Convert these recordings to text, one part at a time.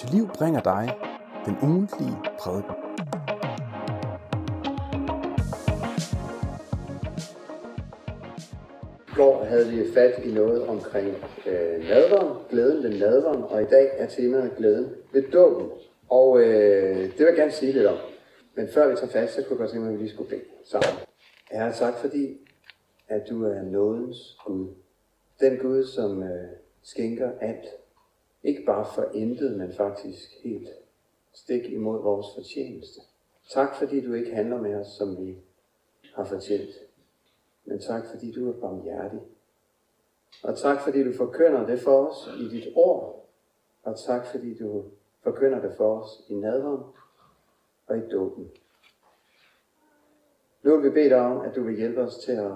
til liv bringer dig den ugentlige prædiken. I går havde vi fat i noget omkring øh, nadveren, glæden ved nadveren, og i dag er temaet glæden ved dåben. Og øh, det vil jeg gerne sige lidt om. Men før vi tager fast, så kunne jeg godt tænke mig, at vi lige skulle bede sammen. Jeg har sagt, fordi at du er nådens Gud. Den Gud, som øh, skænker alt. Ikke bare for intet, men faktisk helt stik imod vores fortjeneste. Tak, fordi du ikke handler med os, som vi har fortjent. Men tak, fordi du er barmhjertig. Og tak, fordi du forkynder det for os i dit ord. Og tak, fordi du forkynder det for os i nadveren og i dåben. Nu vil vi bede dig om, at du vil hjælpe os til at,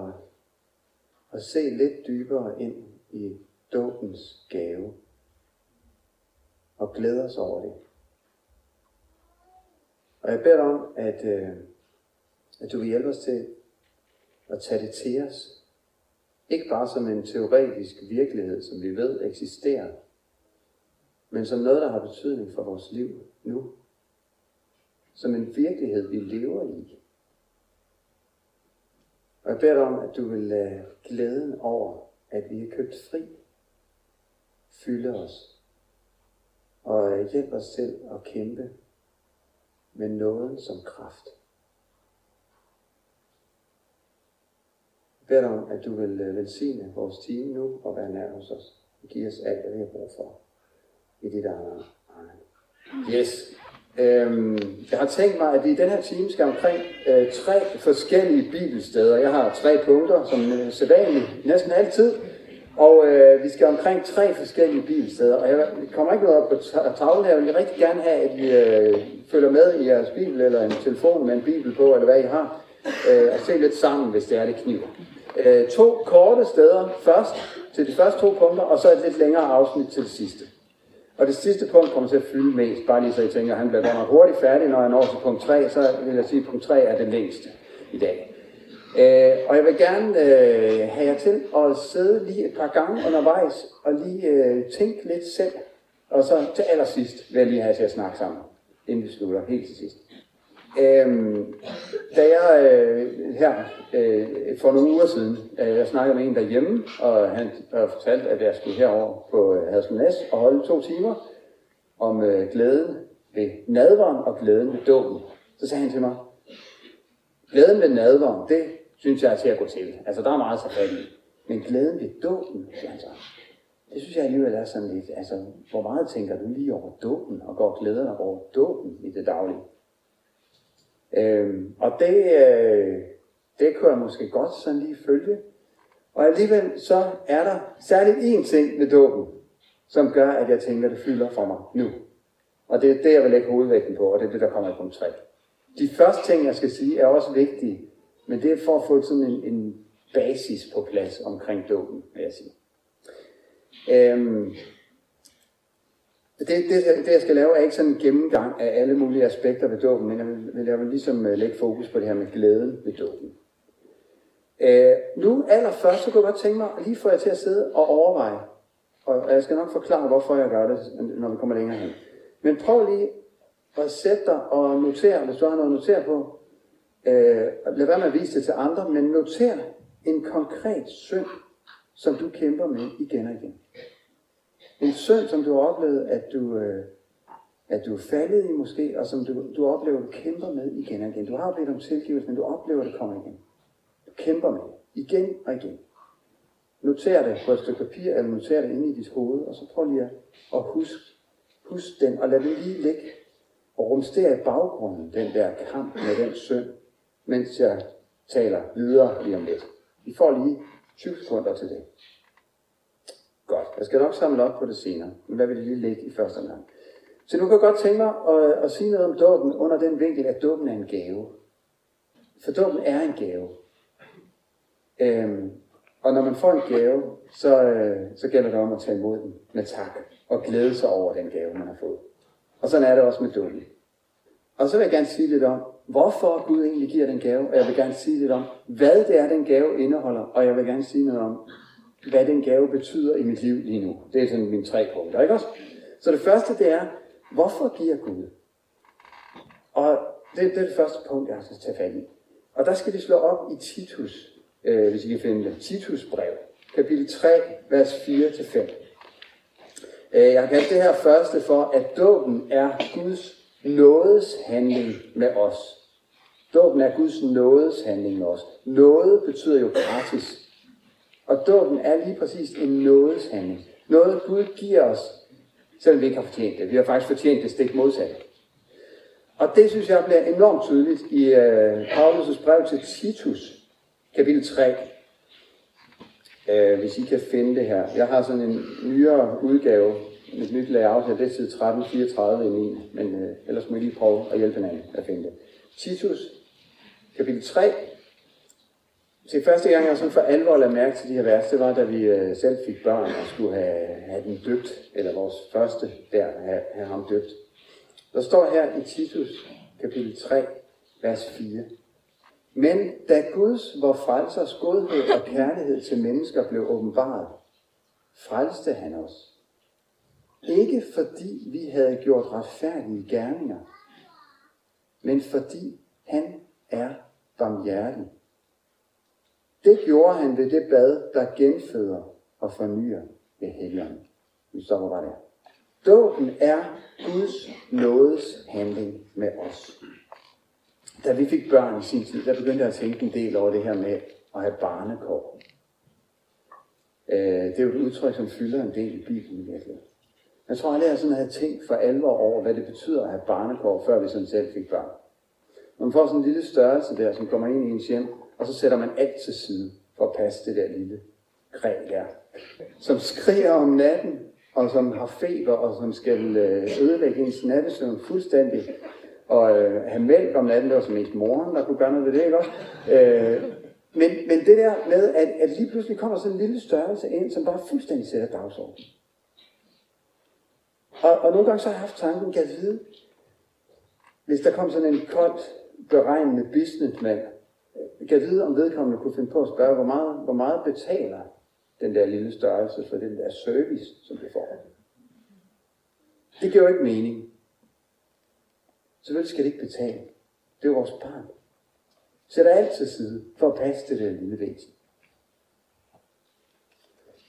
at se lidt dybere ind i dåbens gave og glæde os over det. Og jeg beder dig om, at, øh, at du vil hjælpe os til at tage det til os. Ikke bare som en teoretisk virkelighed, som vi ved eksisterer, men som noget, der har betydning for vores liv nu. Som en virkelighed, vi lever i. Og jeg beder dig om, at du vil lade glæden over, at vi er købt fri, fylde os. Og hjælp os selv at kæmpe med nåden som kraft. Jeg beder dig om, at du vil øh, velsigne vores time nu og være nær hos os. Og give os alt, hvad vi har brug for i dit eget Amen. Yes. Øhm, jeg har tænkt mig, at vi i den her time skal omkring øh, tre forskellige bibelsteder. Jeg har tre punkter, som øh, sædvanligt næsten altid. Og øh, vi skal omkring tre forskellige bibelsteder. Og jeg kommer ikke noget op på tavlen her. Jeg vil rigtig gerne have, at I øh, følger med i jeres bibel, eller en telefon med en bibel på, eller hvad I har. Øh, og se lidt sammen, hvis det er, det kniver. Øh, to korte steder først, til de første to punkter, og så et lidt længere afsnit til det sidste. Og det sidste punkt kommer til at fylde mest, bare lige så I tænker, at han bliver godt nok hurtigt færdig, når jeg når til punkt 3, så vil jeg sige, at punkt 3 er det længste i dag. Øh, og jeg vil gerne øh, have jer til at sidde lige et par gange undervejs, og lige øh, tænke lidt selv. Og så til allersidst vil jeg lige have jer til at snakke sammen, inden vi slutter, helt til sidst. Øhm, da jeg øh, her øh, for nogle uger siden, øh, jeg snakkede med en derhjemme, og han øh, fortalte, at jeg skulle herover på øh, Hadsel og holde to timer om øh, glæden ved nadveren og glæden ved dåben. Så sagde han til mig, glæden ved nadveren, det synes jeg er til at gå til. Altså, der er meget så fat i. Men glæden ved dåben, altså, det synes jeg alligevel er sådan lidt, altså, hvor meget tænker du lige over dåben, og går glæden over dåben i det daglige? Øhm, og det, øh, det kunne jeg måske godt sådan lige følge. Og alligevel så er der særligt én ting ved dåben, som gør, at jeg tænker, at det fylder for mig nu. Og det er det, jeg vil lægge hovedvægten på, og det er det, der kommer i punkt 3. De første ting, jeg skal sige, er også vigtige, men det er for at få sådan en, en basis på plads omkring dåben, vil jeg sige. Øhm, det, det, det, jeg skal lave, er ikke sådan en gennemgang af alle mulige aspekter ved dåben, men jeg vil, jeg vil ligesom øh, lægge fokus på det her med glæden ved dåben. Øh, nu allerførst, så kunne jeg godt tænke mig, lige få jer til at sidde og overveje, og jeg skal nok forklare, hvorfor jeg gør det, når vi kommer længere hen. Men prøv lige at sætte dig og notere, hvis du har noget at notere på. Øh, lad være med at vise det til andre, men noter en konkret synd, som du kæmper med igen og igen. En synd, som du har oplevet, at du, øh, at du er faldet i måske, og som du, du oplever, at du kæmper med igen og igen. Du har bedt om tilgivelse, men du oplever, at det kommer igen. Du kæmper med det. Igen og igen. Noter det på et stykke papir, eller noter det inde i dit hoved, og så prøv lige at, at huske husk den, og lad den lige ligge og rumstere i baggrunden, den der kamp med den synd, mens jeg taler videre lige om lidt. Vi får lige 20 sekunder til det. Godt. Jeg skal nok samle op på det senere, men hvad vil det lige ligge i første omgang? Så nu kan jeg godt tænke mig at, at sige noget om dåben under den vinkel, at dåben er en gave. For dåben er en gave. Øhm, og når man får en gave, så, øh, så gælder det om at tage imod den med tak og glæde sig over den gave, man har fået. Og sådan er det også med dåben. Og så vil jeg gerne sige lidt om, hvorfor Gud egentlig giver den gave, og jeg vil gerne sige lidt om, hvad det er, den gave indeholder, og jeg vil gerne sige noget om, hvad den gave betyder i mit liv lige nu. Det er sådan mine tre punkter, ikke også? Så det første, det er, Hvorfor giver Gud? Og det, det er det første punkt, jeg skal tage fat i. Og der skal vi slå op i Titus, øh, hvis I kan finde det. Titus brev, kapitel 3, vers 4-5. Øh, jeg har kaldt det her første for, at dåben er Guds nådes handling med os. Dåben er Guds nådes handling med os. Noget betyder jo gratis. Og dåben er lige præcis en nådes handling. Noget Gud giver os, selvom vi ikke har fortjent det. Vi har faktisk fortjent det stik modsatte. Og det synes jeg bliver enormt tydeligt i øh, Paulus' brev til Titus, kapitel 3. Øh, hvis I kan finde det her. Jeg har sådan en nyere udgave, et nyt layout her, det er side 1334 i min, men øh, ellers må I lige prøve at hjælpe hinanden at finde det. Titus, kapitel 3. Se, første gang, jeg sådan for alvor lagde mærke til de her vers, det var, da vi øh, selv fik børn og skulle have, have den døbt, eller vores første der, have, have ham døbt. Der står her i Titus kapitel 3, vers 4. Men da Guds, vor frelsers godhed og kærlighed til mennesker blev åbenbaret, frelste han os. Ikke fordi vi havde gjort retfærdige gerninger, men fordi han er barmhjertig. Det gjorde han ved det bad, der genføder og fornyer ved helgen. Vi stopper bare der. Dåben er Guds nådes handling med os. Da vi fik børn i sin tid, der begyndte jeg at tænke en del over det her med at have barnekår. Øh, det er jo et udtryk, som fylder en del i Bibelen virkelig. Jeg tror aldrig, jeg sådan havde tænkt for alvor over, hvad det betyder at have barnekår, før vi sådan selv fik børn. Man får sådan en lille størrelse der, som kommer ind i ens hjem, og så sætter man alt til side for at passe det der lille kræ der, som skriger om natten, og som har feber, og som skal øh, ødelægge ens nattesøvn fuldstændig, og øh, have mælk om natten, det var som mest moren, der kunne gøre noget ved det, ikke også? Øh, men, men det der med, at, at lige pludselig kommer sådan en lille størrelse ind, som bare fuldstændig sætter dagsordenen. Og, og nogle gange så har jeg haft tanken, kan jeg vide, hvis der kom sådan en koldt, beregnende businessmand, kan jeg vide, om vedkommende kunne finde på at spørge, hvor meget, hvor meget betaler den der lille størrelse for den der service, som vi får. Det giver jo ikke mening. Selvfølgelig skal det ikke betale. Det er vores barn. Sætter alt til side for at passe til det lille væsen.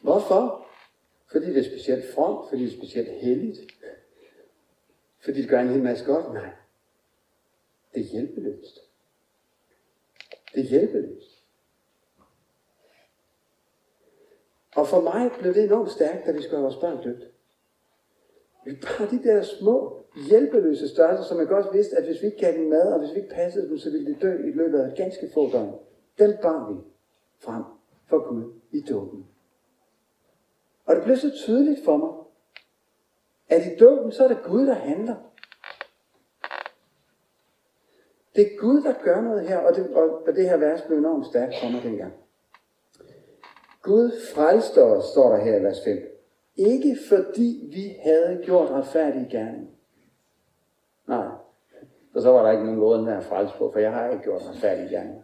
Hvorfor? Fordi det er specielt fromt, fordi det er specielt helligt, fordi det gør en hel masse godt? Nej. Det er hjælpeløst. Det er hjælpeløst. Og for mig blev det enormt stærkt, da vi skulle have vores børn døbt. Bare de der små, hjælpeløse størrelser, som jeg godt vidste, at hvis vi ikke gav dem mad, og hvis vi ikke passede dem, så ville de dø i løbet af ganske få døgn. Den bar vi frem for Gud i dåben. Og det blev så tydeligt for mig, at i dåben, så er det Gud, der handler. Det er Gud, der gør noget her, og det, og det her vers blev enormt stærkt for mig dengang. Gud frelste os, står der her i vers 5. Ikke fordi vi havde gjort retfærdige gerninger. Nej, for så var der ikke nogen måde med at frelse på, for jeg har ikke gjort retfærdige gerninger.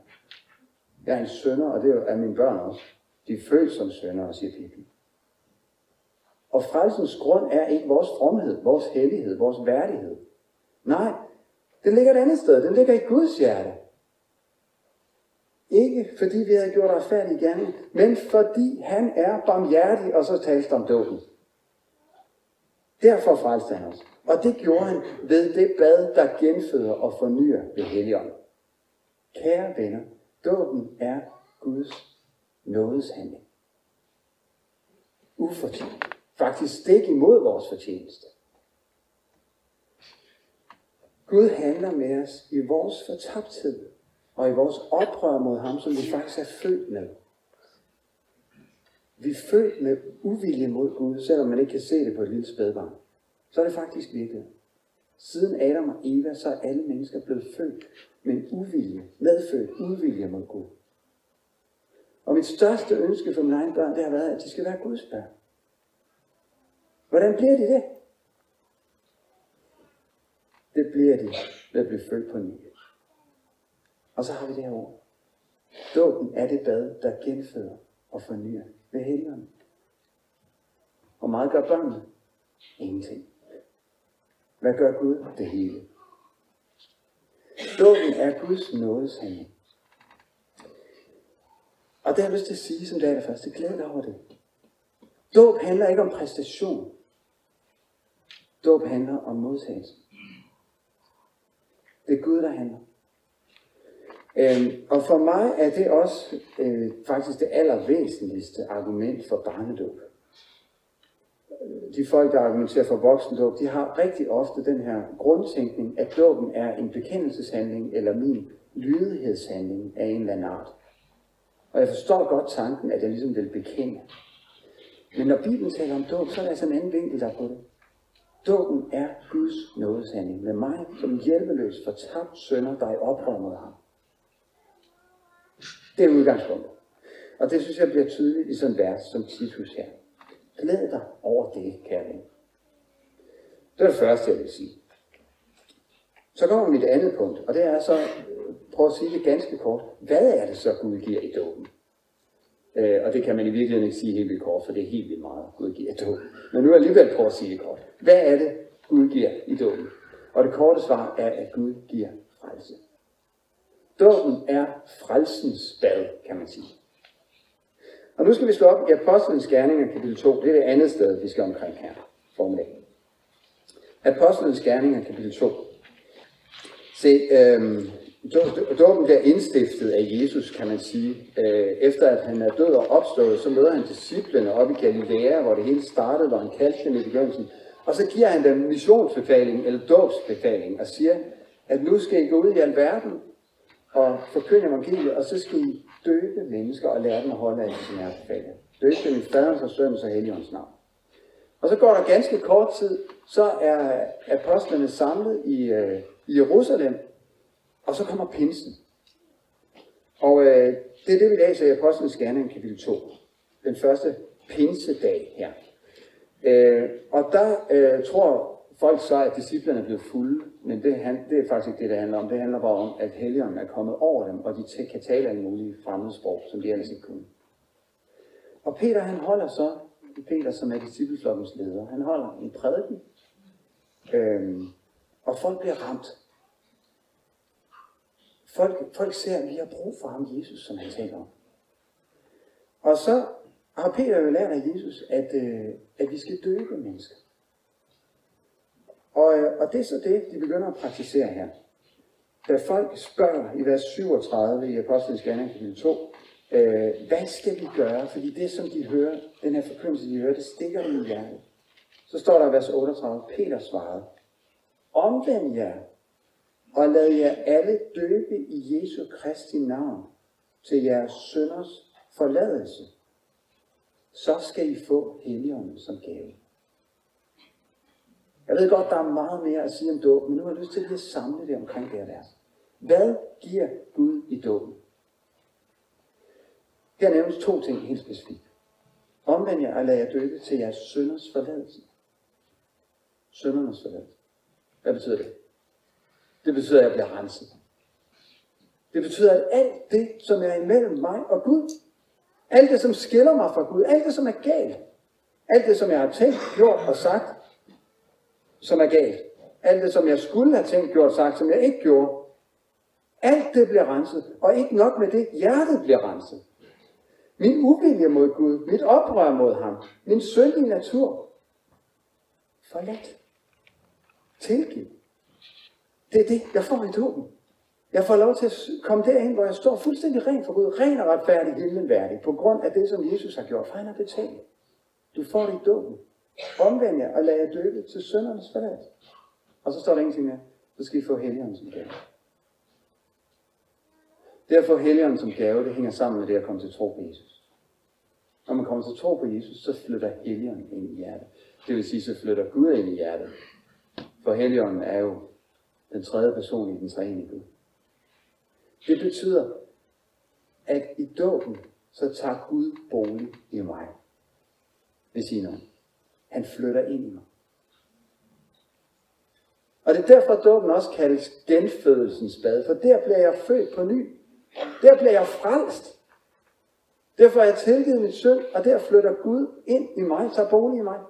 Jeg er en sønder, og det er mine børn også. De er født som sønder, siger Bibelen. Og frelsens grund er ikke vores fromhed, vores hellighed, vores værdighed. Nej, den ligger et andet sted. Den ligger i Guds hjerte. Ikke fordi vi havde gjort retfærdige gerne, men fordi han er barmhjertig, og så talte om dåben. Derfor frelste han os. Og det gjorde han ved det bad, der genføder og fornyer ved Helligånden. Kære venner, dåben er Guds nådeshandling. Ufortjent. Faktisk stik imod vores fortjeneste. Gud handler med os i vores fortabthed og i vores oprør mod ham, som vi faktisk er født med. Vi er født med uvilje mod Gud, selvom man ikke kan se det på et lille spædbarn. Så er det faktisk virkelig. Siden Adam og Eva, så er alle mennesker blevet født med en uvilje, medfødt uvilje mod Gud. Og mit største ønske for mine egne børn, det har været, at de skal være Guds børn. Hvordan bliver de det? Det bliver de ved at blive født på ny. Og så har vi det her ord. Dåben er det bad, der genføder og fornyer ved helgerne. Hvor meget gør børnene? Ingenting. Hvad gør Gud? Det hele. Dåben er Guds nådeshandling. Og det har jeg lyst til at sige som det første Glæd dig over det. Dåb handler ikke om præstation. Dåb handler om modtagelse. Det er Gud, der handler. Øhm, og for mig er det også øh, faktisk det allervæsentligste argument for barnedåb. De folk, der argumenterer for voksendåb, de har rigtig ofte den her grundtænkning, at dåben er en bekendelseshandling eller min lydighedshandling af en eller anden art. Og jeg forstår godt tanken, at jeg ligesom vil bekende. Men når Bibelen taler om dåb, så er der altså en anden vinkel der på det. Dåben er Guds nådeshandling med mig som hjælpeløs tabt sønder, der er oprør mod ham. Det er udgangspunktet. Og det synes jeg bliver tydeligt i sådan et vers som Titus her. Glæd dig over det, kære ven. Det er det første, jeg vil sige. Så kommer mit andet punkt, og det er så, øh, prøv at sige det ganske kort. Hvad er det så, Gud giver i dåben? Øh, og det kan man i virkeligheden ikke sige helt vildt kort, for det er helt vildt meget, Gud giver i dåben. Men nu er jeg alligevel prøve at sige det kort. Hvad er det, Gud giver i dåben? Og det korte svar er, at Gud giver frelse. Dåben er frelsens bad, kan man sige. Og nu skal vi slå op i Apostlenes Gerninger, kapitel 2. Det er det andet sted, vi skal omkring her formiddag. Apostlenes Gerninger, kapitel 2. Se, øhm, dåben bliver indstiftet af Jesus, kan man sige. Øh, efter at han er død og opstået, så møder han disciplene op i Galilea, hvor det hele startede, hvor han kaldte dem i begyndelsen. Og så giver han dem missionsbefaling, eller dåbsbefaling, og siger, at nu skal I gå ud i alverden og forkynde evangeliet, og så skal I døbe mennesker og lære dem at holde af sin befaling. Døbe dem i faderens og søndens og heligåndens navn. Og så går der ganske kort tid, så er apostlene samlet i, øh, i Jerusalem, og så kommer pinsen. Og øh, det er det, vi læser i Apostlenes Gerning, kapitel 2. Den første pinsedag her. Øh, og der øh, tror folk så, at disciplerne er blevet fulde, men det, han, det er faktisk ikke det, det handler om. Det handler bare om, at helligånden er kommet over dem, og de kan tale alle mulige fremmedsprog, som de ellers ikke kunne. Og Peter, han holder så, Peter som er discipleflokkens leder, han holder en prædiken, øh, og folk bliver ramt. Folk, folk ser, at vi har brug for ham, Jesus, som han taler om. Og så har Peter jo lært af Jesus, at, øh, at vi skal døbe mennesker. Og, øh, og det er så det, de begynder at praktisere her. Da folk spørger i vers 37 i Apostlenes Gerning kapitel 2, øh, hvad skal vi gøre? Fordi det, som de hører, den her forkyndelse, de hører, det stikker dem i hjertet. Så står der i vers 38, Peter svarede, omvend jer og lad jer alle døbe i Jesu Kristi navn til jeres sønders forladelse. Så skal I få Helligånden som gave. Jeg ved godt, der er meget mere at sige om dåb, men nu har jeg lyst til lige at samle det omkring det her vers. Hvad giver Gud i dåben? Her nævnes to ting helt specifikt. Omvend jer og lad jer døbe til jeres sønders forladelse. Søndernes forladelse. Hvad betyder det? Det betyder, at jeg bliver renset. Det betyder, at alt det, som er imellem mig og Gud, alt det, som skiller mig fra Gud, alt det, som er galt, alt det, som jeg har tænkt, gjort og sagt, som er galt, alt det, som jeg skulle have tænkt, gjort og sagt, som jeg ikke gjorde, alt det bliver renset. Og ikke nok med det, hjertet bliver renset. Min uvilje mod Gud, mit oprør mod ham, min syndige natur, forladt. Tilgivet. Det er det, jeg får i dåben. Jeg får lov til at komme derind, hvor jeg står fuldstændig ren for Gud, ren og retfærdig, himmelværdig, på grund af det, som Jesus har gjort, for han har betalt. Du får det i dåben. Omvend jer og lad jer døbe til søndernes forladelse. Og så står der ingenting mere. Så skal I få helligånden som gave. Det at få helligånden som gave, det hænger sammen med det at komme til tro på Jesus. Når man kommer til tro på Jesus, så flytter helligånden ind i hjertet. Det vil sige, så flytter Gud ind i hjertet. For helligånden er jo den tredje person i den tredje Gud. Det betyder, at i dåben, så tager Gud bolig i mig. Det siger noget. Han flytter ind i mig. Og det er derfor, at dåben også kaldes genfødelsens bad, for der bliver jeg født på ny. Der bliver jeg frelst. Derfor er jeg tilgivet mit synd, og der flytter Gud ind i mig, tager bolig i mig.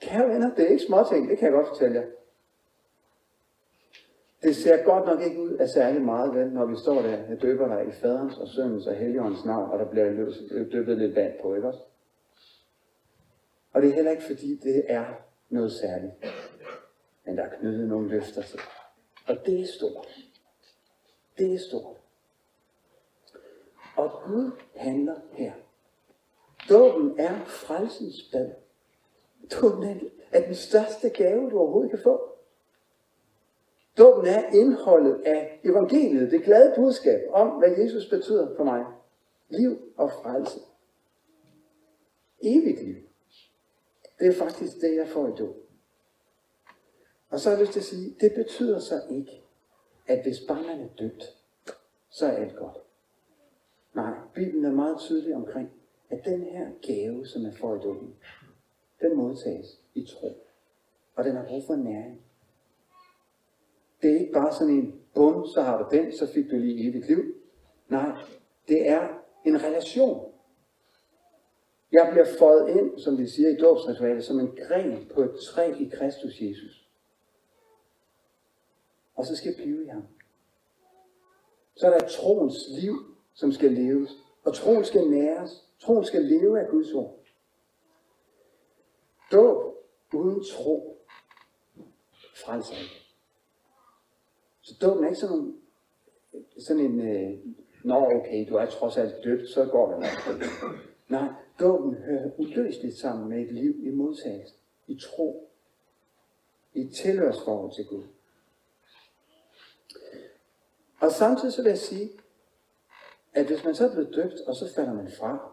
Kære venner, det er ikke småting, det kan jeg godt fortælle jer. Det ser godt nok ikke ud af særlig meget, vel, når vi står der og døber dig i faderens og søndens og helligåndens navn, og der bliver døbet lidt vand på, ikke også? Og det er heller ikke fordi, det er noget særligt. Men der er knyttet nogle løfter til. Og det er stort. Det er stort. Og Gud handler her. Dåben er frelsens bad. Dåben er den største gave, du overhovedet kan få. Dåben er indholdet af evangeliet, det glade budskab om, hvad Jesus betyder for mig. Liv og frelse. Evigt liv. Det er faktisk det, jeg får i dåben. Og så har jeg lyst til at sige, det betyder så ikke, at hvis bare man er døbt, så er alt godt. Nej, Bibelen er meget tydelig omkring, at den her gave, som er for i dåben, den modtages i tro. Og den har brug for næring. Det er ikke bare sådan en, bum, så har du den, så fik du lige evigt liv. Nej, det er en relation. Jeg bliver fået ind, som vi siger i dåbsritualet, som en gren på et træ i Kristus Jesus. Og så skal jeg blive i ham. Så er der troens liv, som skal leves. Og troen skal næres. Troen skal leve af Guds ord. Dåb uden tro frelser ikke. Så dåben er ikke sådan, en, sådan en, øh, nå okay, du er trods alt døbt, så går det nok. Nej, dåben hører uløseligt sammen med et liv i modtagelse, i tro, i tilhørsforhold til Gud. Og samtidig så vil jeg sige, at hvis man så er blevet døbt, og så falder man fra,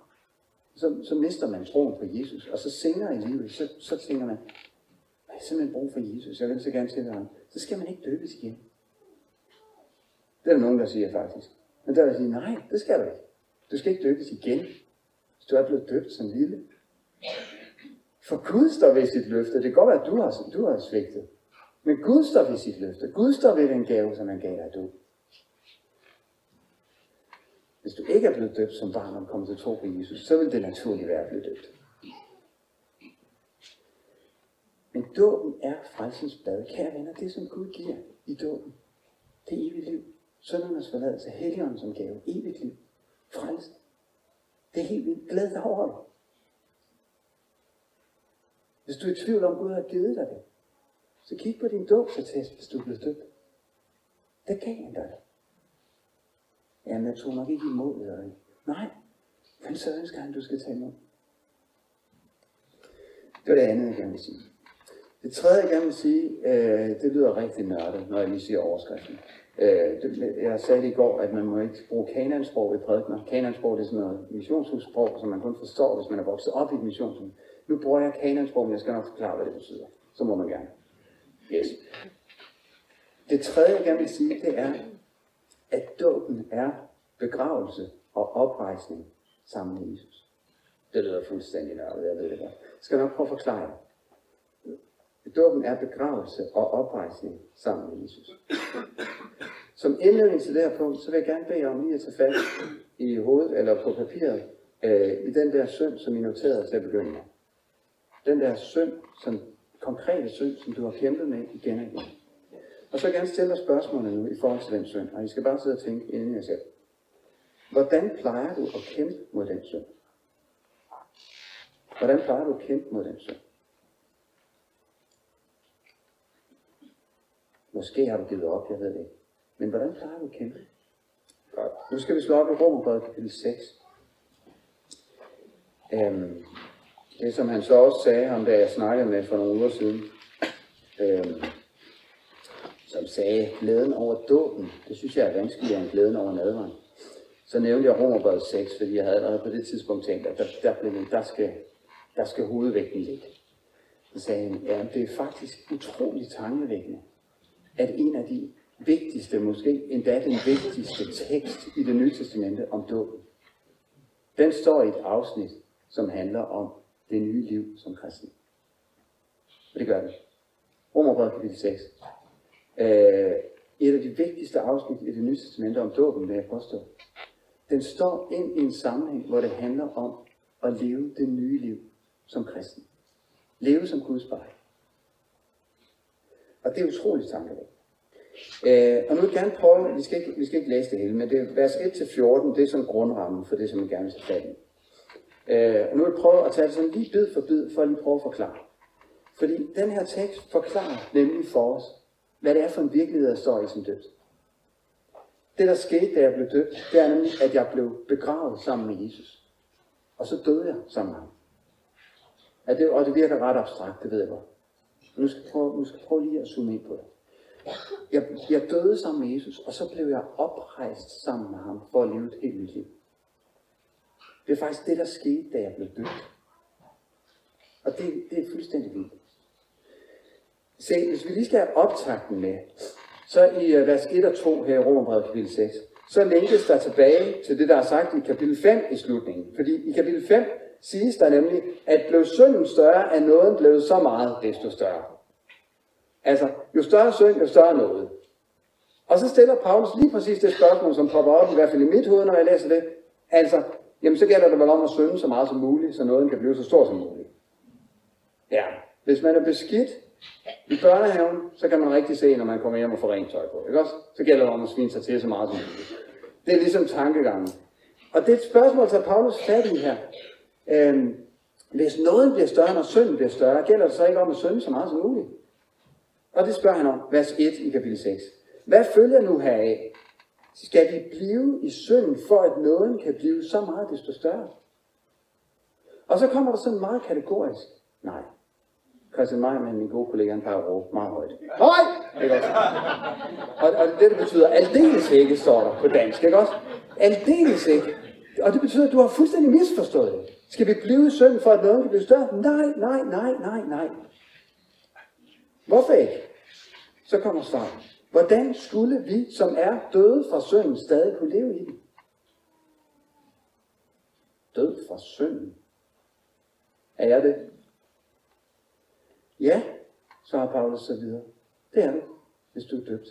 så, så mister man troen på Jesus, og så senere i livet, så, så tænker man, jeg har simpelthen brug for Jesus, jeg vil så gerne til ham. Så skal man ikke døbes igen. Det er der nogen, der siger faktisk. Men der vil jeg sige, nej, det skal du ikke. Du skal ikke døbes igen, hvis du er blevet døbt som lille. For Gud står ved sit løfte. Det kan godt være, at du har, du har svigtet. Men Gud står ved sit løfte. Gud står ved den gave, som han gav dig, du. Hvis du ikke er blevet døbt som barn og kommet til tro på Jesus, så vil det naturligt være at blive døbt. Men dåben er frelsens bad. Kære venner, det som Gud giver i dåben, det er evigt liv. Søndernes forladelse, helligånden som gave, evigt liv, frelst. Det er helt vildt. Glæd dig over det. Hvis du er i tvivl om, Gud har givet dig det, så kig på din dåbsattest, hvis du er blevet døbt. Der gav han dig det. Jamen, jeg tog nok ikke imod det. Nej, men så ønsker han, du skal tage imod. Det var det andet, jeg gerne vil sige. Det tredje, jeg gerne vil sige, øh, det lyder rigtig nørdet, når jeg lige siger overskriften. Øh, jeg sagde i går, at man må ikke bruge kanansprog i prædikner. Altså, kanansprog det er sådan noget missionshussprog, som man kun forstår, hvis man er vokset op i et missionshus. Nu bruger jeg kanansprog, men jeg skal nok forklare, hvad det betyder. Så må man gerne. Yes. Det tredje, jeg gerne vil sige, det er, at dåben er begravelse og oprejsning sammen med Jesus. Det lyder fuldstændig nørdet, jeg ved det godt. Jeg skal nok prøve at forklare det. Dåben er begravelse og oprejsning sammen med Jesus. Som indledning til det her punkt, så vil jeg gerne bede jer om lige at tage fat i hovedet eller på papiret øh, i den der synd, som I noterede til at begynde med. Den der synd, som konkrete synd, som du har kæmpet med igen og igen. Og så vil jeg gerne stille dig spørgsmålet nu i forhold til den synd, og I skal bare sidde og tænke inden jeg selv. Hvordan plejer du at kæmpe mod den synd? Hvordan plejer du at kæmpe mod den synd? Måske har du givet op, jeg ved det ikke. Men hvordan plejer du at kæmpe? Godt. Nu skal vi slå op i Romerbrevet kapitel 6. Øhm, det som han så også sagde ham, da jeg snakkede med for nogle uger siden, øhm, som sagde, glæden over dåben, det synes jeg er vanskeligere end glæden over nadvaren. Så nævnte jeg Romerbrevet 6, fordi jeg havde allerede på det tidspunkt tænkt, at der, der, blev, der, skal, der skal hovedvægten ligge. Så sagde han, ja, det er faktisk utroligt tankevækkende, at en af de vigtigste, måske endda den vigtigste tekst i det nye testamente om dåben, den står i et afsnit, som handler om det nye liv som kristen. Og det gør den. Romerbrevet kapitel 6. Øh, et af de vigtigste afsnit i det nye testamente om dåben, vil jeg påstå. Den står ind i en sammenhæng, hvor det handler om at leve det nye liv som kristen. Leve som Guds barn. Og det er utroligt tankevækkende. Øh, og nu vil jeg gerne prøve, vi skal, ikke, vi skal ikke læse det hele, men det er vers 1-14, det er sådan grundrammen for det, som jeg gerne vil tage fat i. Øh, og nu vil jeg prøve at tage det sådan lige bid for bid, for at lige prøve at forklare. Fordi den her tekst forklarer nemlig for os, hvad det er for en virkelighed, der står i som døbt. Det, der skete, da jeg blev døbt, det er nemlig, at jeg blev begravet sammen med Jesus. Og så døde jeg sammen med ham. Ja, det, og det virker ret abstrakt, det ved jeg godt. Nu skal jeg prøve, nu skal jeg prøve lige at zoome ind på det. Jeg, jeg døde sammen med Jesus, og så blev jeg oprejst sammen med ham for at leve et helt nyt liv. Det er faktisk det, der skete, da jeg blev døbt. Og det, det er fuldstændig vildt. Se, hvis vi lige skal have optakten med, så i øh, vers 1 og 2 her i Romerbrevet kapitel 6, så linkes der tilbage til det, der er sagt i kapitel 5 i slutningen. Fordi i kapitel 5 siges der nemlig, at blev synden større, er nåden blevet så meget, desto større. Altså, jo større synd, jo større noget. Og så stiller Paulus lige præcis det spørgsmål, som popper op, i hvert fald i mit hoved, når jeg læser det. Altså, jamen så gælder det vel om at synde så meget som muligt, så nåden kan blive så stor som muligt. Ja, hvis man er beskidt i børnehaven, så kan man rigtig se, når man kommer hjem og får rent tøj på. Ikke også? Så gælder det om at svine sig til så meget som muligt. Det er ligesom tankegangen. Og det er et spørgsmål, som Paulus fat i her. Øhm, hvis noget bliver større, når synden bliver større, gælder det så ikke om at synde så meget som muligt? Og det spørger han om, vers 1 i kapitel 6. Hvad følger nu heraf? Skal vi blive i synden, for at nåden kan blive så meget desto større? Og så kommer der sådan meget kategorisk. Nej. Christian Meier, min gode kollega, han plejer at råbe meget højt. Høj! Ikke også? Og, og det, det betyder aldeles ikke, står der på dansk, ikke også? Aldeles ikke. Og det betyder, at du har fuldstændig misforstået det. Skal vi blive i synd for, at noget kan blive større? Nej, nej, nej, nej, nej. Hvorfor ikke? Så kommer svaret. Hvordan skulle vi, som er døde fra synden, stadig kunne leve i den? Død fra synden? Er jeg det? Ja, svarer Paulus så videre. Det er du, hvis du er døbt.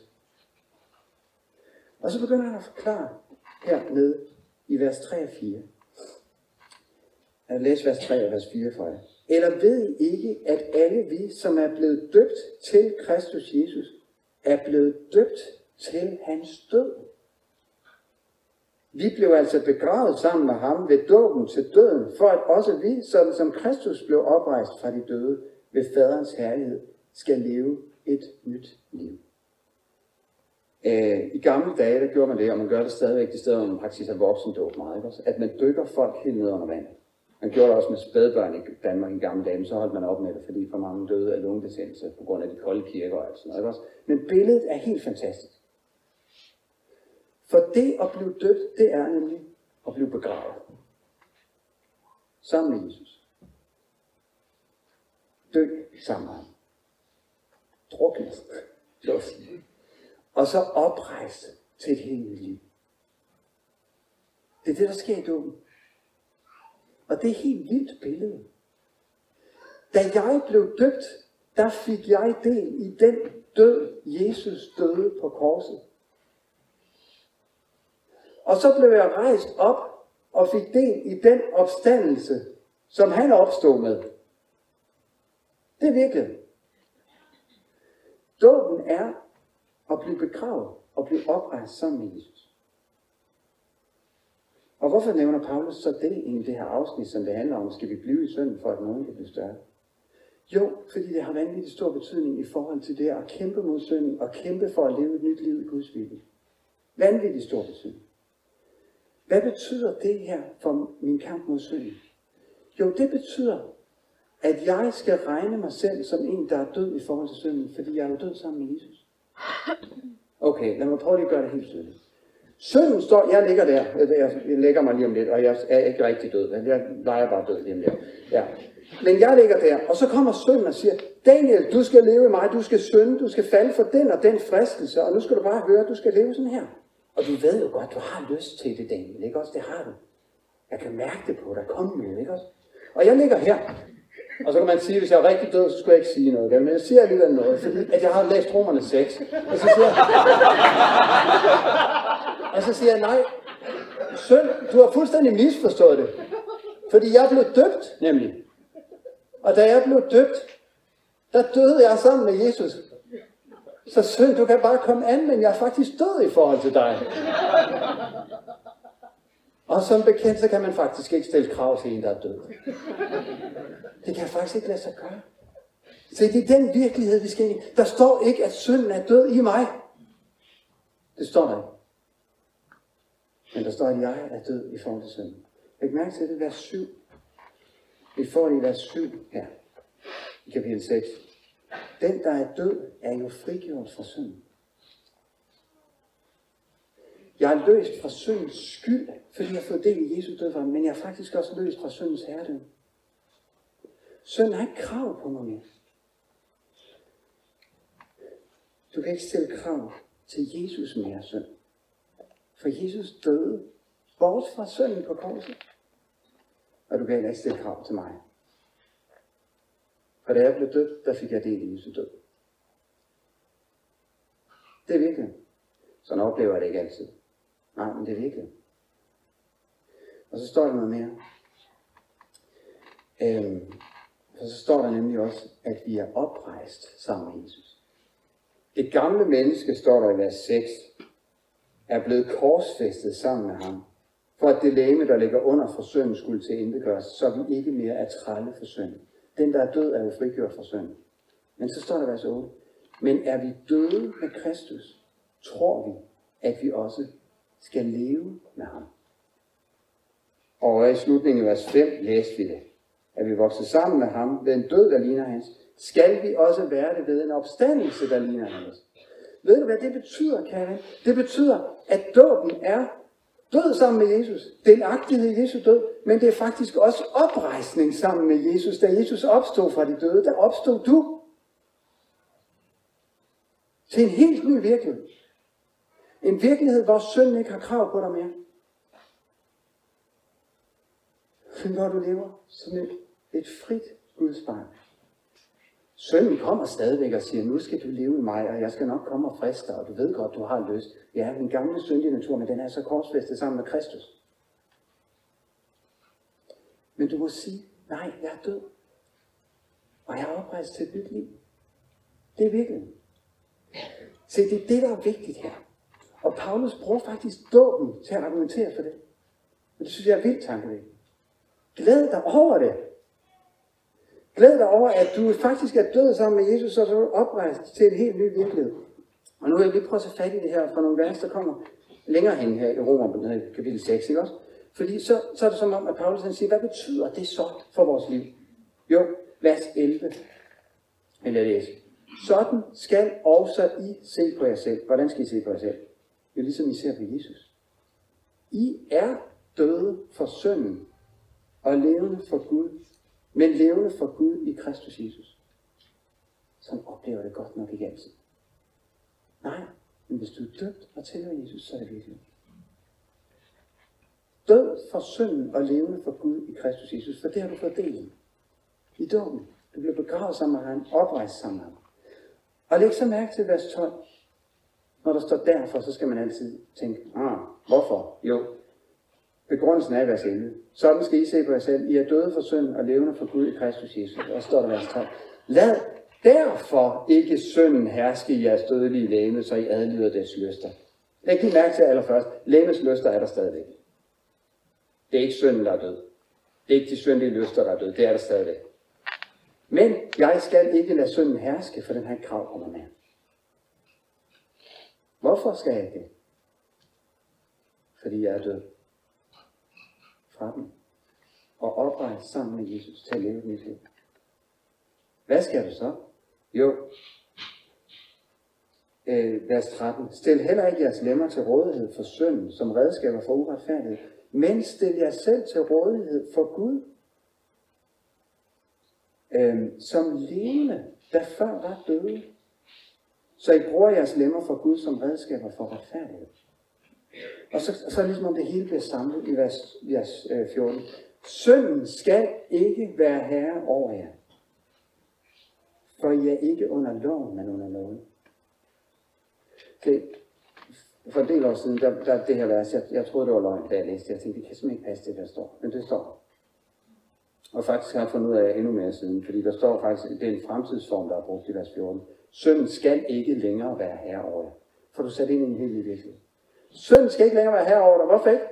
Og så begynder han at forklare hernede i vers 3 og 4. Jeg læser vers 3 og vers 4 for jer. Eller ved I ikke, at alle vi, som er blevet døbt til Kristus Jesus, er blevet døbt til hans død? Vi blev altså begravet sammen med ham ved dåben til døden, for at også vi, som, som Kristus blev oprejst fra de døde ved faderens herlighed, skal leve et nyt liv. Øh, I gamle dage, der gjorde man det, og man gør det stadigvæk det steder, hvor man praktisk har voksendåb meget, ikke? at man dykker folk helt ned under vandet. Man gjorde det også med spædbørn i Danmark i gamle dage, men så holdt man op med det, fordi for mange døde af lungebetændelse på grund af de kolde kirker og alt sådan noget. Men billedet er helt fantastisk. For det at blive døbt, det er nemlig at blive begravet. Sammen med Jesus. Dø sammen med ham. Druknet. Og så oprejst til et helt liv. Det er det, der sker i dåben. Og det er et helt vildt billede. Da jeg blev døbt, der fik jeg del i den død, Jesus døde på korset. Og så blev jeg rejst op og fik del i den opstandelse, som han opstod med. Det er virkelig. Dåben er at blive begravet og blive oprejst sammen med Jesus. Og hvorfor nævner Paulus så det i det her afsnit, som det handler om, skal vi blive i synden for, at nogen kan blive større? Jo, fordi det har vanvittigt stor betydning i forhold til det at kæmpe mod synden og kæmpe for at leve et nyt liv i Guds vilje. Vanvittigt stor betydning. Hvad betyder det her for min kamp mod synden? Jo, det betyder, at jeg skal regne mig selv som en, der er død i forhold til synden, fordi jeg er jo død sammen med Jesus. Okay, lad mig prøve lige at gøre det helt tydeligt. Synden står, jeg ligger der, altså, jeg lægger mig lige om lidt, og jeg er ikke rigtig død, men jeg leger bare død lige om lidt. Ja. Men jeg ligger der, og så kommer synden og siger, Daniel, du skal leve i mig, du skal synde, du skal falde for den og den fristelse, og nu skal du bare høre, du skal leve sådan her. Og du ved jo godt, du har lyst til det, Daniel, ikke også? Det har du. Jeg kan mærke det på dig, kom nu, ikke også? Og jeg ligger her, og så kan man sige, at hvis jeg er rigtig død, så skulle jeg ikke sige noget. Men jeg siger alligevel noget, fordi at jeg har læst romerne 6. Og så siger jeg, og så siger jeg nej, søn, du har fuldstændig misforstået det. Fordi jeg blev døbt, nemlig. Og da jeg blev døbt, der døde jeg sammen med Jesus. Så søn, du kan bare komme an, men jeg er faktisk død i forhold til dig. Og som bekendt, så kan man faktisk ikke stille krav til en, der er død. Det kan faktisk ikke lade sig gøre. Så det er den virkelighed, vi skal ind i. Der står ikke, at synden er død i mig. Det står der ikke. Men der står, at jeg er død i forhold til synden. Læg mærke til det, vers 7. Vi får det i vers 7 her, i kapitel 6. Den, der er død, er jo frigjort fra synden. Jeg er løst fra syndens skyld, fordi jeg har fået del i Jesu død for ham, men jeg er faktisk også løst fra syndens herredømme. Sønnen har ikke krav på mig mere. Du kan ikke stille krav til Jesus mere, søn. For Jesus døde bort fra synden på korset. Og du kan ikke stille krav til mig. For da jeg blev død, der fik jeg del i Jesu død. Det er virkelig. Sådan oplever jeg det ikke altid. Nej, men det er virkelig. Og så står der noget mere. Øhm, og så står der nemlig også, at vi er oprejst sammen med Jesus. Det gamle menneske, står der i vers 6, er blevet korsfæstet sammen med ham, for at det læme, der ligger under for synden, skulle til indegøres, så vi ikke mere er trælle for synden. Den, der er død, er jo frigjort fra synden. Men så står der vers 8. Men er vi døde med Kristus, tror vi, at vi også skal leve med ham. Og i slutningen af vers 5 læste vi det. At vi vokser sammen med ham ved en død, der ligner hans, skal vi også være det ved en opstandelse, der ligner hans. Ved du, hvad det betyder, kære Det betyder, at dåben er død sammen med Jesus. Delagtighed i Jesu død. Men det er faktisk også oprejsning sammen med Jesus. Da Jesus opstod fra de døde, der opstod du. Til en helt ny virkelighed. En virkelighed, hvor synden ikke har krav på dig mere. Hvor du lever som et, et frit Guds barn. Sønnen kommer stadigvæk og siger, nu skal du leve i mig, og jeg skal nok komme og friste dig, og du ved godt, du har lyst. Ja, den gamle syndige natur, men den er så korsfæstet sammen med Kristus. Men du må sige, nej, jeg er død. Og jeg er oprejst til et nyt liv. Det er virkelig. Se, det er det, der er vigtigt her. Og Paulus bruger faktisk dåben til at argumentere for det. Men det synes jeg er vildt tankevækkende. Glæd dig over det. Glæd dig over, at du faktisk er død sammen med Jesus, og så er oprejst til en helt ny virkelighed. Og nu vil jeg lige prøve at tage fat i det her fra nogle vers, der kommer længere hen her i Romer, kapitel 6, ikke også? Fordi så, så er det som om, at Paulus han siger, hvad betyder det så for vores liv? Jo, vers 11 vil jeg læse. Sådan skal også I se på jer selv. Hvordan skal I se på jer selv? Jo, ligesom I ser på Jesus. I er døde for synden og levende for Gud men levende for Gud i Kristus Jesus. Sådan oplever det godt nok ikke altid. Nej, men hvis du er døbt og tilhører Jesus, så er det virkelig. Død for synden og levende for Gud i Kristus Jesus, for det har du fået del i. I dåben. Du bliver begravet sammen med ham, oprejst sammen med ham. Og læg så mærke til vers 12. Når der står derfor, så skal man altid tænke, ah, hvorfor? Jo, Begrundelsen er i vers 11. Sådan skal I se på jer selv. I er døde for synd og levende for Gud i Kristus Jesus. Og står der vers 12. Lad derfor ikke synden herske i jeres dødelige læme, så I adlyder dets lyster. Læg lige mærke til allerførst. Læmes lyster er der stadigvæk. Det er ikke synden, der er død. Det er ikke de syndige lyster, der er død. Det er der stadigvæk. Men jeg skal ikke lade synden herske, for den har ikke krav på mig mere. Hvorfor skal jeg det? Fordi jeg er død fra dem og oprejst sammen med Jesus til at leve mit liv. Hvad skal du så? Jo, øh, vers 13. Stil heller ikke jeres lemmer til rådighed for synden, som redskaber for uretfærdighed, men stil jer selv til rådighed for Gud, øh, som levende, der før var døde. Så I bruger jeres lemmer for Gud som redskaber for retfærdighed. Og så, så er det ligesom om det hele bliver samlet i vers, vers 14. Øh, Sønnen skal ikke være herre over jer. For I er ikke under loven, men under loven. Det, for en del år siden, der, der det her vers, jeg, jeg troede, det var løgn, da jeg læste det. Jeg tænkte, det kan simpelthen ikke passe, det der står. Men det står. Og faktisk har fundet ud af endnu mere siden, fordi der står faktisk, det er en fremtidsform, der er brugt i vers 14. Sønnen skal ikke længere være herre over jer. For du sat ind i en helt ny virkelighed. Sønnen skal ikke længere være herre over dig. Hvorfor ikke?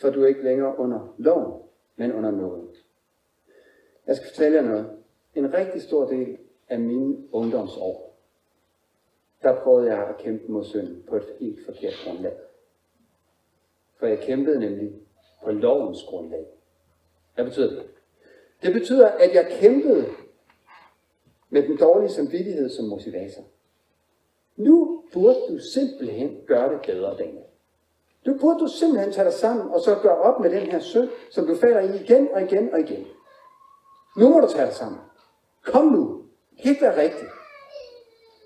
For du er ikke længere under loven, men under nåden. Jeg skal fortælle jer noget. En rigtig stor del af mine ungdomsår, der prøvede jeg at kæmpe mod synden på et helt forkert grundlag. For jeg kæmpede nemlig på lovens grundlag. Hvad betyder det? Det betyder, at jeg kæmpede med den dårlige samvittighed som motivator. Nu burde du simpelthen gøre det bedre, Daniel. Nu burde du simpelthen tage dig sammen og så gøre op med den her søn, som du falder i igen og igen og igen. Nu må du tage dig sammen. Kom nu. Det kan ikke være rigtigt.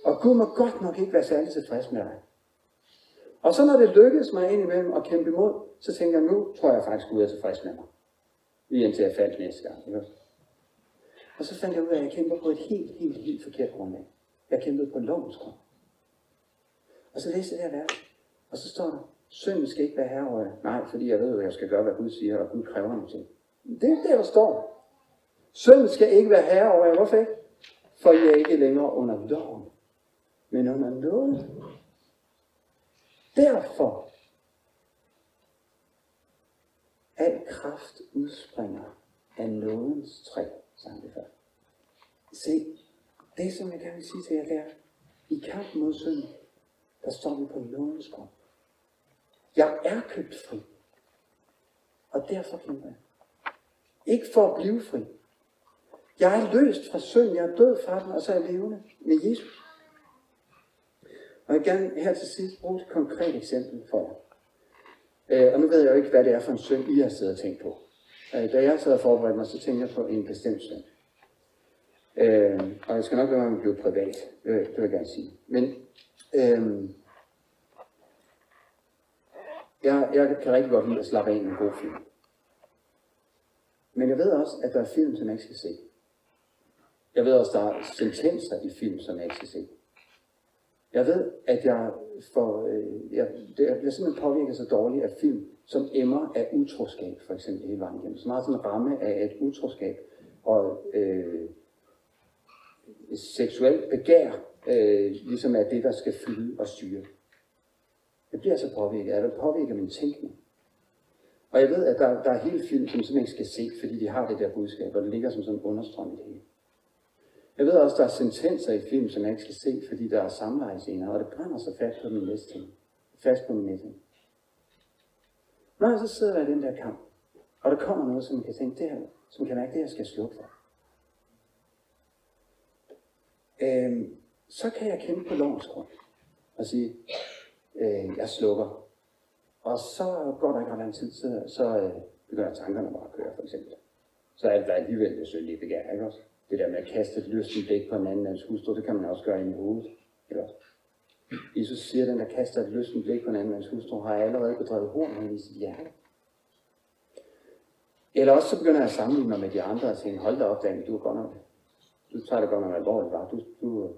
Og Gud må godt nok ikke være særlig tilfreds med dig. Og så når det lykkedes mig indimellem at kæmpe imod, så tænker jeg, nu tror jeg faktisk, Gud er tilfreds med mig. Lige indtil jeg faldt næste gang. Ikke? Og så fandt jeg ud af, at jeg kæmper på et helt, helt, helt forkert grundlag. Jeg kæmpede på lovens grund. Og så læste jeg det her og så står der, synden skal ikke være herre over Nej, fordi jeg ved, at jeg skal gøre, hvad Gud siger, og Gud kræver nogle ting. Det er det, der står. Synden skal ikke være herre over jer. Hvorfor ikke? For jeg er ikke længere under loven, men under noget. Derfor al kraft udspringer af nådens træ, sang det før. Se, det som jeg gerne vil sige til jer, det er, i kamp mod synden, der står vi på nådens grund. Jeg er købt fri. Og derfor kæmper jeg. Ikke for at blive fri. Jeg er løst fra synd, jeg er død fra den, og så er jeg levende med Jesus. Og jeg vil gerne her til sidst bruge et konkret eksempel for jer. Øh, og nu ved jeg jo ikke, hvad det er for en søn, I har siddet og tænkt på. Øh, da jeg sad og forberedte mig, så tænkte jeg på en bestemt søn. Øh, og jeg skal nok være med at blive privat, det vil, det vil jeg gerne sige. Men øh, jeg, jeg kan rigtig godt lide at slappe af en god film. Men jeg ved også, at der er film, som jeg ikke skal se. Jeg ved også, at der er sentenser i film, som jeg ikke skal se. Jeg ved, at jeg, får, øh, jeg, det, jeg bliver simpelthen påvirket så dårligt af film, som emmer af utroskab, for eksempel hele vejen igennem. Så meget sådan en ramme af et utroskab og øh, seksuelt begær, øh, ligesom er det, der skal fylde og styre. Jeg bliver så påvirket, at det påvirker min tænkning. Og jeg ved, at der, der er hele film, som simpelthen skal se, fordi de har det der budskab, og det ligger som sådan en understrøm i det hele. Jeg ved også, der er sentenser i film, som jeg ikke skal se, fordi der er samlejscener, og det brænder sig fast på min næste. Fast på min næste. Når jeg så sidder jeg i den der kamp, og der kommer noget, som jeg kan tænke, det her, som kan mærke, det her skal slukke for. Øhm, så kan jeg kæmpe på lovens grund og sige, øh, jeg slukker. Og så går der ikke ret lang tid, så, så øh, begynder tankerne bare at køre, for eksempel. Så er det alligevel det syndige begær, ikke også? Det der med at kaste et lystigt blik på en anden mands hustru, det kan man også gøre i hovedet. Eller? Jesus siger, at den, der kaster et lystigt blik på en anden mands hustru, har allerede bedrevet horn i sit hjerte. Eller også så begynder jeg at sammenligne mig med de andre og tænke, hold da op, Daniel, du er godt nok, du tager det godt nok alvorligt, var. Du, du øh,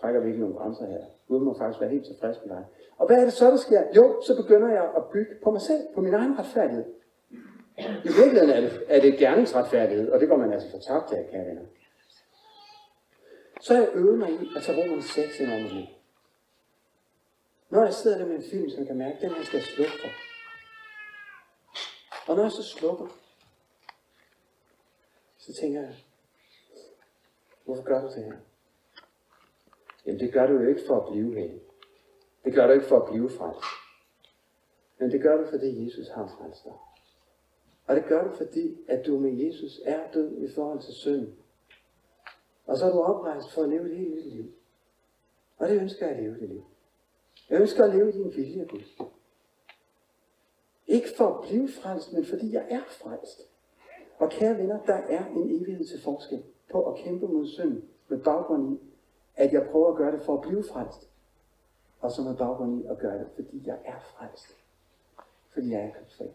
trækker virkelig nogle grænser her. Gud må faktisk være helt tilfreds med dig. Og hvad er det så, der sker? Jo, så begynder jeg at bygge på mig selv, på min egen retfærdighed. I virkeligheden er det, er det gerningsretfærdighed, og det går man altså for tabt af, kære venner. Så har jeg øvet mig i at tage Romerne 6 ind over liv. Når jeg sidder der med en film, så jeg kan mærke, den her skal jeg slukke for. Og når jeg så slukker, så tænker jeg, hvorfor gør du det her? Jamen det gør du jo ikke for at blive her. Det gør du ikke for at blive frelst. Men det gør du, fordi Jesus har frelst dig. Og det gør du, fordi at du med Jesus er død i forhold til synd. Og så er du oprejst for at leve et helt nyt liv. Og det ønsker jeg at leve det liv. Jeg ønsker at leve i din vilje, Gud. Ikke for at blive frelst, men fordi jeg er frelst. Og kære venner, der er en evighed til forskel på at kæmpe mod synd med baggrund i, at jeg prøver at gøre det for at blive frelst. Og så med baggrund i at gøre det, fordi jeg er frelst. Fordi jeg er købt fri.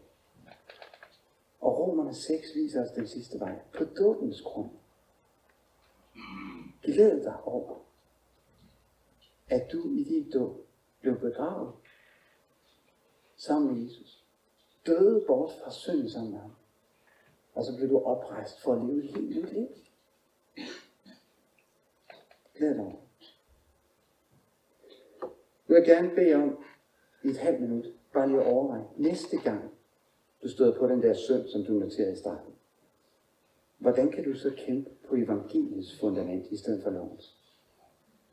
Og Romerne 6 viser os den sidste vej. På dåbens grund. Glæd dig over, at du i din dåb blev begravet sammen med Jesus. Døde bort fra synd sammen med ham. Og så blev du oprejst for at leve et helt nyt liv. Glæd dig over. Nu vil jeg gerne bede om i et halvt minut, bare lige at overveje, næste gang du støder på den der synd, som du noterede i starten, hvordan kan du så kæmpe på evangeliets fundament i stedet for lovens?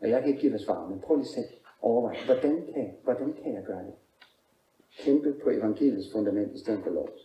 Og jeg kan ikke give dig svar, men prøv lige selv at overveje, hvordan kan, hvordan kan jeg gøre det? Kæmpe på evangeliets fundament i stedet for lovens.